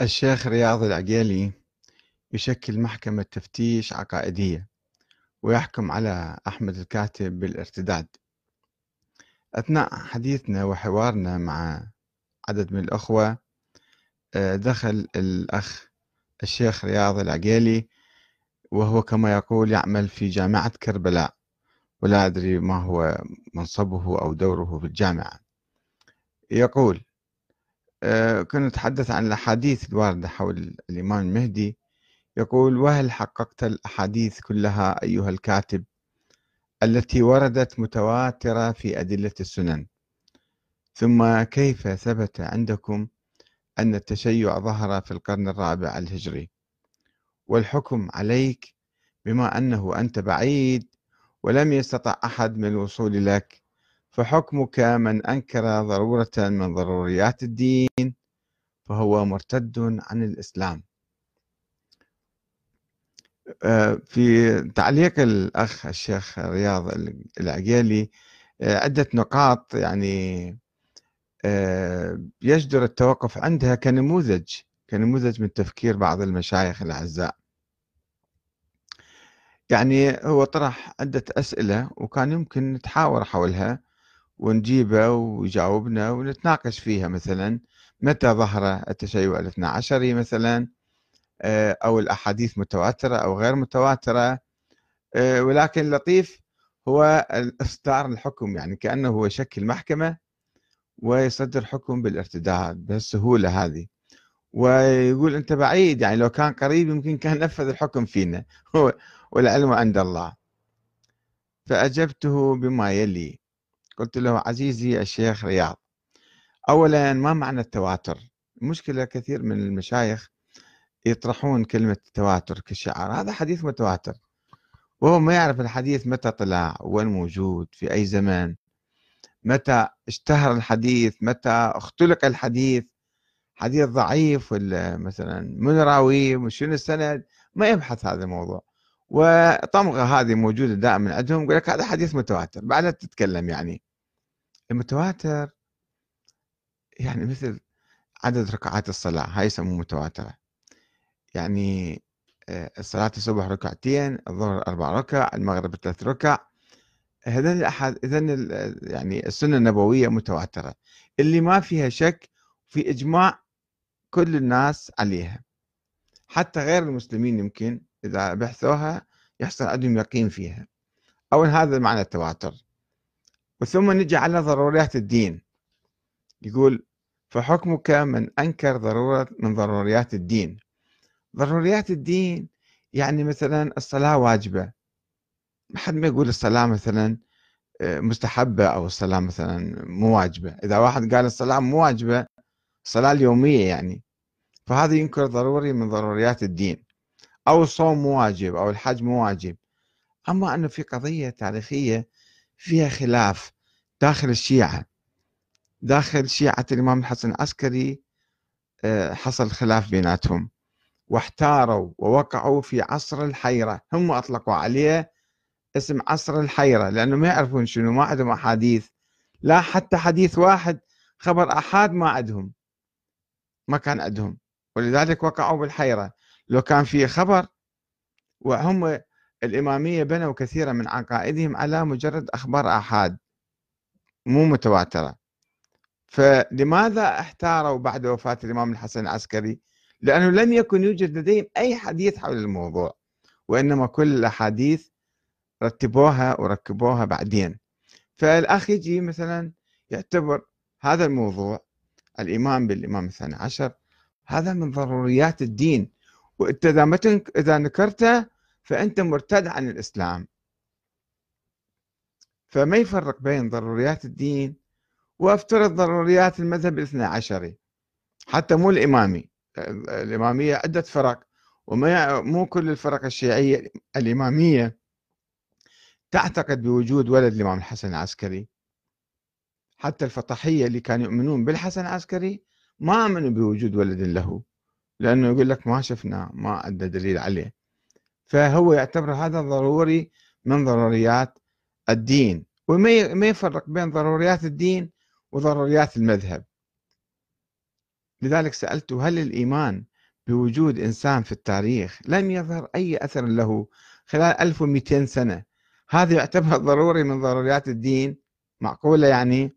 الشيخ رياض العقيلي يشكل محكمة تفتيش عقائدية ويحكم على أحمد الكاتب بالارتداد. أثناء حديثنا وحوارنا مع عدد من الأخوة آه، دخل الأخ الشيخ رياض العقيلي وهو كما يقول يعمل في جامعة كربلاء ولا أدري ما هو منصبه أو دوره في الجامعة. يقول كنا نتحدث عن الأحاديث الواردة حول الإمام المهدي. يقول وهل حققت الأحاديث كلها أيها الكاتب التي وردت متواترة في أدلة السنن؟ ثم كيف ثبت عندكم أن التشيع ظهر في القرن الرابع الهجري؟ والحكم عليك بما أنه أنت بعيد ولم يستطع أحد من الوصول لك فحكمك من أنكر ضرورة من ضروريات الدين فهو مرتد عن الإسلام. آه، في تعليق الأخ الشيخ رياض العقيلي آه، عدة نقاط يعني آه، يجدر التوقف عندها كنموذج كنموذج من تفكير بعض المشايخ الأعزاء. يعني هو طرح عدة أسئلة وكان يمكن نتحاور حولها ونجيبه ويجاوبنا ونتناقش فيها مثلا. متى ظهر التشيع الاثنى عشري مثلا؟ آه، أو الأحاديث متواترة أو غير متواترة؟ آه، ولكن اللطيف هو إصدار الحكم يعني كأنه هو يشكل محكمة ويصدر حكم بالارتداد بهالسهولة هذه. ويقول أنت بعيد يعني لو كان قريب يمكن كان نفذ الحكم فينا. والعلم عند الله. فأجبته بما يلي. قلت له عزيزي الشيخ رياض أولا ما معنى التواتر؟ المشكلة كثير من المشايخ يطرحون كلمة التواتر كشعار هذا حديث متواتر وهو ما يعرف الحديث متى طلع وين موجود في أي زمن متى اشتهر الحديث متى اختلق الحديث حديث ضعيف ولا مثلا من راويه وشنو السند؟ ما يبحث هذا الموضوع وطمغة هذه موجودة دائما عندهم يقول لك هذا حديث متواتر بعدها تتكلم يعني. المتواتر يعني مثل عدد ركعات الصلاة هاي يسموه متواترة. يعني آه، الصلاة الصبح ركعتين الظهر أربع ركع المغرب ثلاث ركع. هذين الأحد إذن يعني السنة النبوية متواترة. اللي ما فيها شك في إجماع كل الناس عليها. حتى غير المسلمين يمكن إذا بحثوها يحصل عندهم يقين فيها. أول هذا معنى التواتر. وثم نجي على ضروريات الدين. يقول فحكمك من أنكر ضرورة من ضروريات الدين. ضروريات الدين يعني مثلا الصلاة واجبة. ما حد ما يقول الصلاة مثلا آه، مستحبة أو الصلاة مثلا مو واجبة. إذا واحد قال الصلاة مو واجبة الصلاة اليومية يعني. فهذا ينكر ضروري من ضروريات الدين. أو الصوم مو واجب أو الحج مو واجب. أما أنه في قضية تاريخية فيها خلاف داخل الشيعة. داخل شيعة الإمام الحسن العسكري آه، حصل خلاف بيناتهم. واحتاروا ووقعوا في عصر الحيرة. هم أطلقوا عليه اسم عصر الحيرة لأنه ما يعرفون شنو ما عندهم أحاديث. لا حتى حديث واحد خبر أحاد ما عندهم. ما كان عندهم. ولذلك وقعوا بالحيرة. لو كان في خبر وهم الإمامية بنوا كثيرا من عقائدهم على مجرد أخبار آحاد مو متواترة. فلماذا احتاروا بعد وفاة الإمام الحسن العسكري؟ لأنه لم يكن يوجد لديهم أي حديث حول الموضوع وإنما كل الأحاديث رتبوها وركبوها بعدين. فالأخ يجي مثلا يعتبر هذا الموضوع الإيمان بالإمام الثاني عشر هذا من ضروريات الدين. ما إذا نكرته فأنت مرتد عن الإسلام. فما يفرق بين ضروريات الدين وافترض ضروريات المذهب الاثنى عشري حتى مو الإمامي. الإمامية عدة فرق وما مو كل الفرق الشيعية الإمامية تعتقد بوجود ولد الإمام الحسن العسكري. حتى الفطحيه اللي كانوا يؤمنون بالحسن العسكري ما آمنوا بوجود ولد له لأنه يقول لك ما شفنا ما عنده دليل عليه. فهو يعتبر هذا ضروري من ضروريات الدين وما ما يفرق بين ضروريات الدين وضروريات المذهب. لذلك سألت هل الإيمان بوجود إنسان في التاريخ لم يظهر أي أثر له خلال 1200 سنة؟ هذا يعتبر ضروري من ضروريات الدين معقولة يعني؟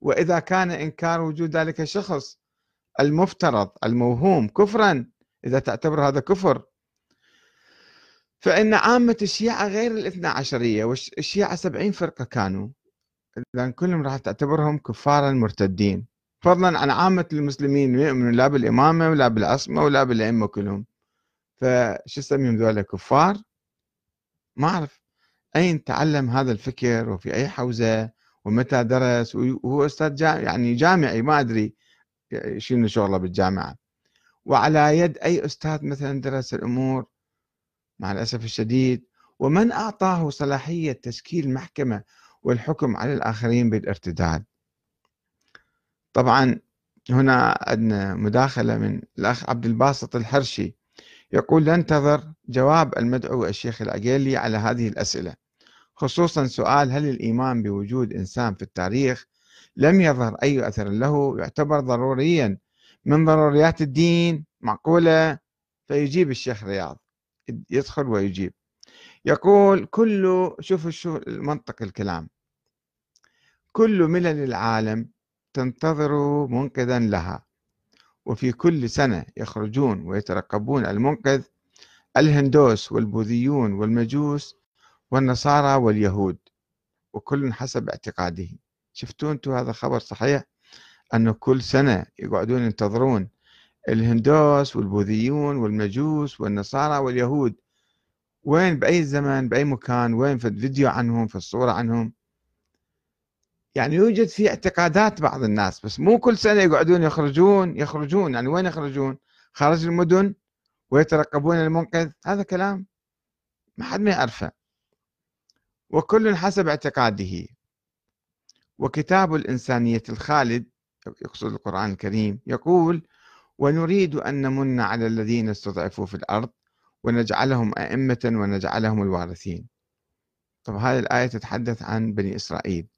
وإذا كان إنكار وجود ذلك الشخص المفترض الموهوم كفرا إذا تعتبر هذا كفر. فإن عامة الشيعة غير الاثنى عشرية والشيعة سبعين فرقة كانوا. لأن كلهم راح تعتبرهم كفارا مرتدين. فضلا عن عامة المسلمين يؤمنون لا بالإمامة ولا بالعصمة ولا بالأئمة كلهم. فشو اسميهم ذولا؟ كفار؟ ما أعرف. أين تعلم هذا الفكر؟ وفي أي حوزة؟ ومتى درس؟ وهو أستاذ جامعي يعني جامعي ما أدري شنو شغله بالجامعة. وعلى يد أي أستاذ مثلا درس الأمور؟ مع الأسف الشديد. ومن أعطاه صلاحية تشكيل محكمة والحكم على الآخرين بالارتداد. طبعا هنا عندنا مداخلة من الأخ عبد الباسط الحرشي. يقول ننتظر جواب المدعو الشيخ العقيلي على هذه الأسئلة. خصوصا سؤال هل الإيمان بوجود إنسان في التاريخ لم يظهر أي أثر له؟ يعتبر ضروريا. من ضروريات الدين؟ معقولة؟ فيجيب الشيخ رياض. يدخل ويجيب. يقول كل شوفوا شو المنطق الكلام. كل ملل العالم تنتظر منقذا لها وفي كل سنة يخرجون ويترقبون المنقذ الهندوس والبوذيون والمجوس والنصارى واليهود وكل حسب اعتقاده. شفتوا أنتم هذا خبر صحيح؟ أنه كل سنة يقعدون ينتظرون الهندوس والبوذيون والمجوس والنصارى واليهود. وين؟ بأي زمن؟ بأي مكان؟ وين؟ في الفيديو عنهم في الصورة عنهم. يعني يوجد في اعتقادات بعض الناس بس مو كل سنة يقعدون يخرجون يخرجون. يعني وين يخرجون؟ خارج المدن؟ ويترقبون المنقذ؟ هذا كلام ما حد ما يعرفه. وكل حسب اعتقاده. وكتاب الإنسانية الخالد يقصد القرآن الكريم يقول ونريد أن نمن على الذين استضعفوا في الأرض ونجعلهم أئمة ونجعلهم الوارثين. طب هذه الآية تتحدث عن بني إسرائيل.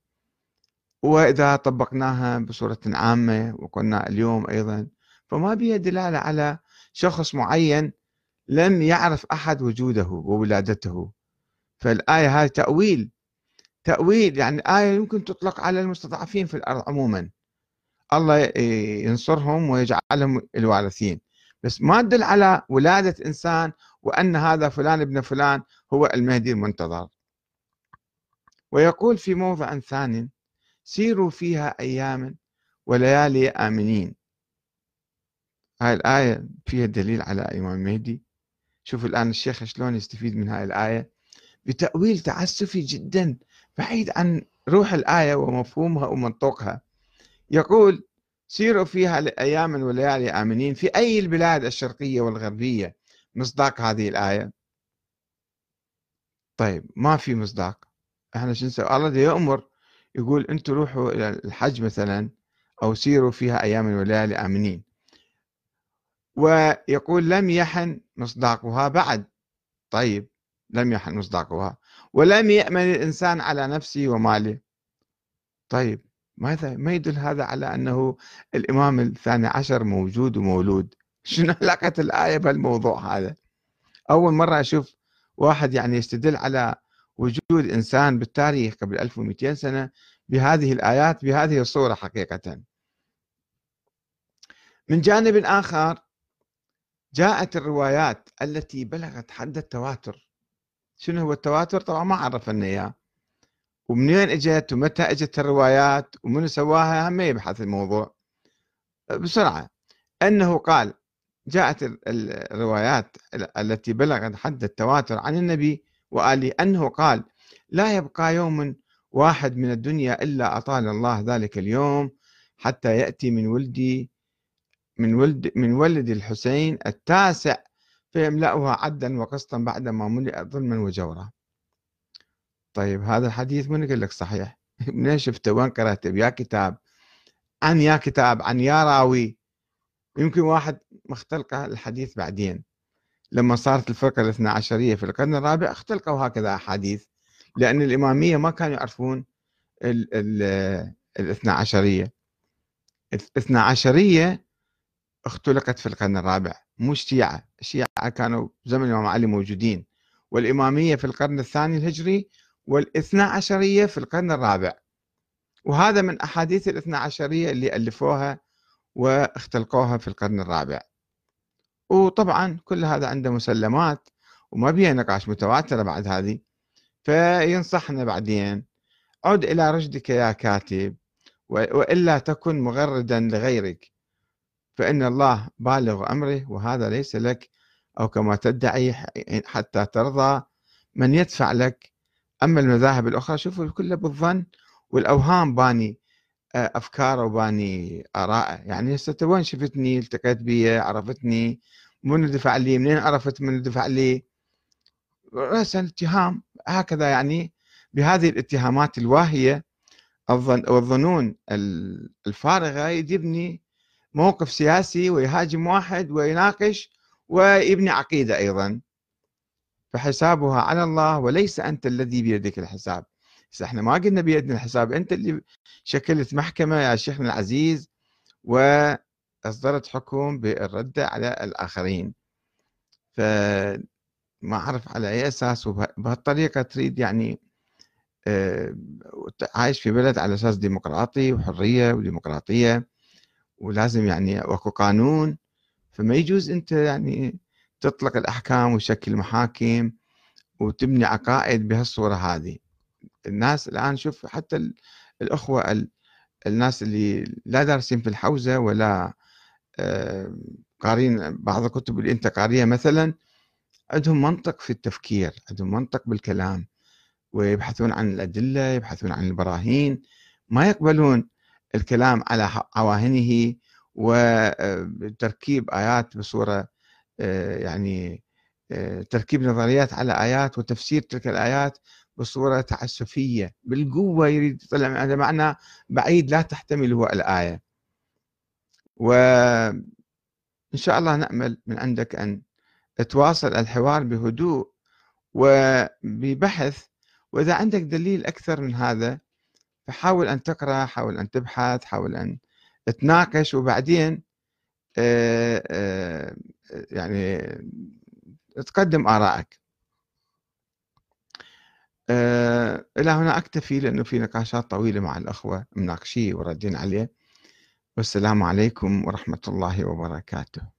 وإذا طبقناها بصورة عامة وقلنا اليوم أيضا فما بها دلالة على شخص معين لم يعرف أحد وجوده وولادته. فالآية هذه تأويل تأويل يعني آية يمكن تطلق على المستضعفين في الأرض عموما. الله ينصرهم ويجعلهم الوارثين. بس ما تدل على ولادة إنسان وأن هذا فلان ابن فلان هو المهدي المنتظر. ويقول في موضع ثاني سيروا فيها أياما وليالي آمنين. هاي الآية فيها دليل على إمام المهدي شوف الآن الشيخ شلون يستفيد من هاي الآية. بتأويل تعسفي جدا بعيد عن روح الآية ومفهومها ومنطوقها يقول سيروا فيها أياما وليالي آمنين في أي البلاد الشرقية والغربية. مصداق هذه الآية؟ طيب ما في مصداق. إحنا شو نسوي؟ الله يأمر يقول أنتم روحوا إلى الحج مثلا أو سيروا فيها اياما وليالي امنين ويقول لم يحن مصداقها بعد. طيب لم يحن مصداقها. ولم يأمن الإنسان على نفسه وماله. طيب ماذا ما يدل هذا على أنه الإمام الثاني عشر موجود ومولود؟ شنو علاقة الآية بهالموضوع هذا؟ أول مرة أشوف واحد يعني يستدل على وجود إنسان بالتاريخ قبل 1200 سنة بهذه الآيات بهذه الصورة حقيقة. من جانب آخر جاءت الروايات التي بلغت حد التواتر. شنو هو التواتر؟ طبعا ما عرفنا إياه. ومنين إجت ومتى إجت الروايات ومن سواها هم يبحث الموضوع. بسرعة. أنه قال جاءت الروايات التي بلغت حد التواتر عن النبي وآله أنه قال لا يبقى يوم واحد من الدنيا إلا أطال الله ذلك اليوم حتى يأتي من ولدي من ولد من ولد الحسين التاسع فيملأها عدا وقسطا بعدما ملئ ظلما وجورا. طيب هذا الحديث من يقول لك صحيح؟ منين شفته؟ وين قرأته؟ بيا كتاب. عن يا كتاب عن يا راوي. يمكن واحد مختلقة الحديث بعدين. لما صارت الفرقة الاثنى عشرية في القرن الرابع اختلقوا هكذا أحاديث لأن الإمامية ما كانوا يعرفون الاثنى عشرية. الاثنى عشرية اختلقت في القرن الرابع مو الشيعة الشيعة كانوا زمن الإمام علي موجودين. والإمامية في القرن الثاني الهجري والاثنى عشرية في القرن الرابع. وهذا من أحاديث الاثنى عشرية اللي ألفوها واختلقوها في القرن الرابع. وطبعا كل هذا عنده مسلمات وما بيها نقاش متواترة بعد هذه. فينصحنا بعدين عد إلى رشدك يا كاتب وإلا تكن مغردا لغيرك. فإن الله بالغ أمره وهذا ليس لك أو كما تدعي حتى ترضى من يدفع لك أما المذاهب الأخرى شوفوا كله بالظن والأوهام باني آه، أفكاره وباني آراءه. يعني هسه وين شفتني؟ التقيت بي عرفتني. من دفع لي؟ منين عرفت؟ من دفع لي؟ رأسا اتهام هكذا يعني بهذه الاتهامات الواهية والظنون الفارغة يبني موقف سياسي ويهاجم واحد ويناقش ويبني عقيدة أيضا. فحسابها على الله وليس أنت الذي بيدك الحساب. إحنا ما قلنا بيدنا الحساب أنت اللي شكلت محكمة يا شيخنا العزيز وأصدرت حكم بالرد على الآخرين. فما أعرف على أي أساس وبهالطريقة تريد يعني آه، عايش في بلد على أساس ديمقراطي وحرية وديمقراطية ولازم يعني واكو قانون فما يجوز أنت يعني تطلق الأحكام وتشكل محاكم وتبني عقائد بهالصورة هذه. الناس الآن شوف حتى الأخوة الناس اللي لا دارسين في الحوزة ولا آه، قارين بعض الكتب اللي أنت قاريها مثلا عندهم منطق في التفكير عندهم منطق بالكلام. ويبحثون عن الأدلة يبحثون عن البراهين. ما يقبلون الكلام على عواهنه وتركيب آيات بصورة آه، يعني آه، تركيب نظريات على آيات وتفسير تلك الآيات بصورة تعسفية بالقوة يريد يطلع هذا معنى بعيد لا تحتمله الآية. وإن شاء الله نأمل من عندك أن تواصل الحوار بهدوء وببحث وإذا عندك دليل أكثر من هذا فحاول أن تقرأ حاول أن تبحث حاول أن تناقش وبعدين آه، آه، يعني تقدم آرائك. آه، إلى هنا أكتفي لأنه في نقاشات طويلة مع الأخوة مناقشيه وردين عليه. والسلام عليكم ورحمة الله وبركاته.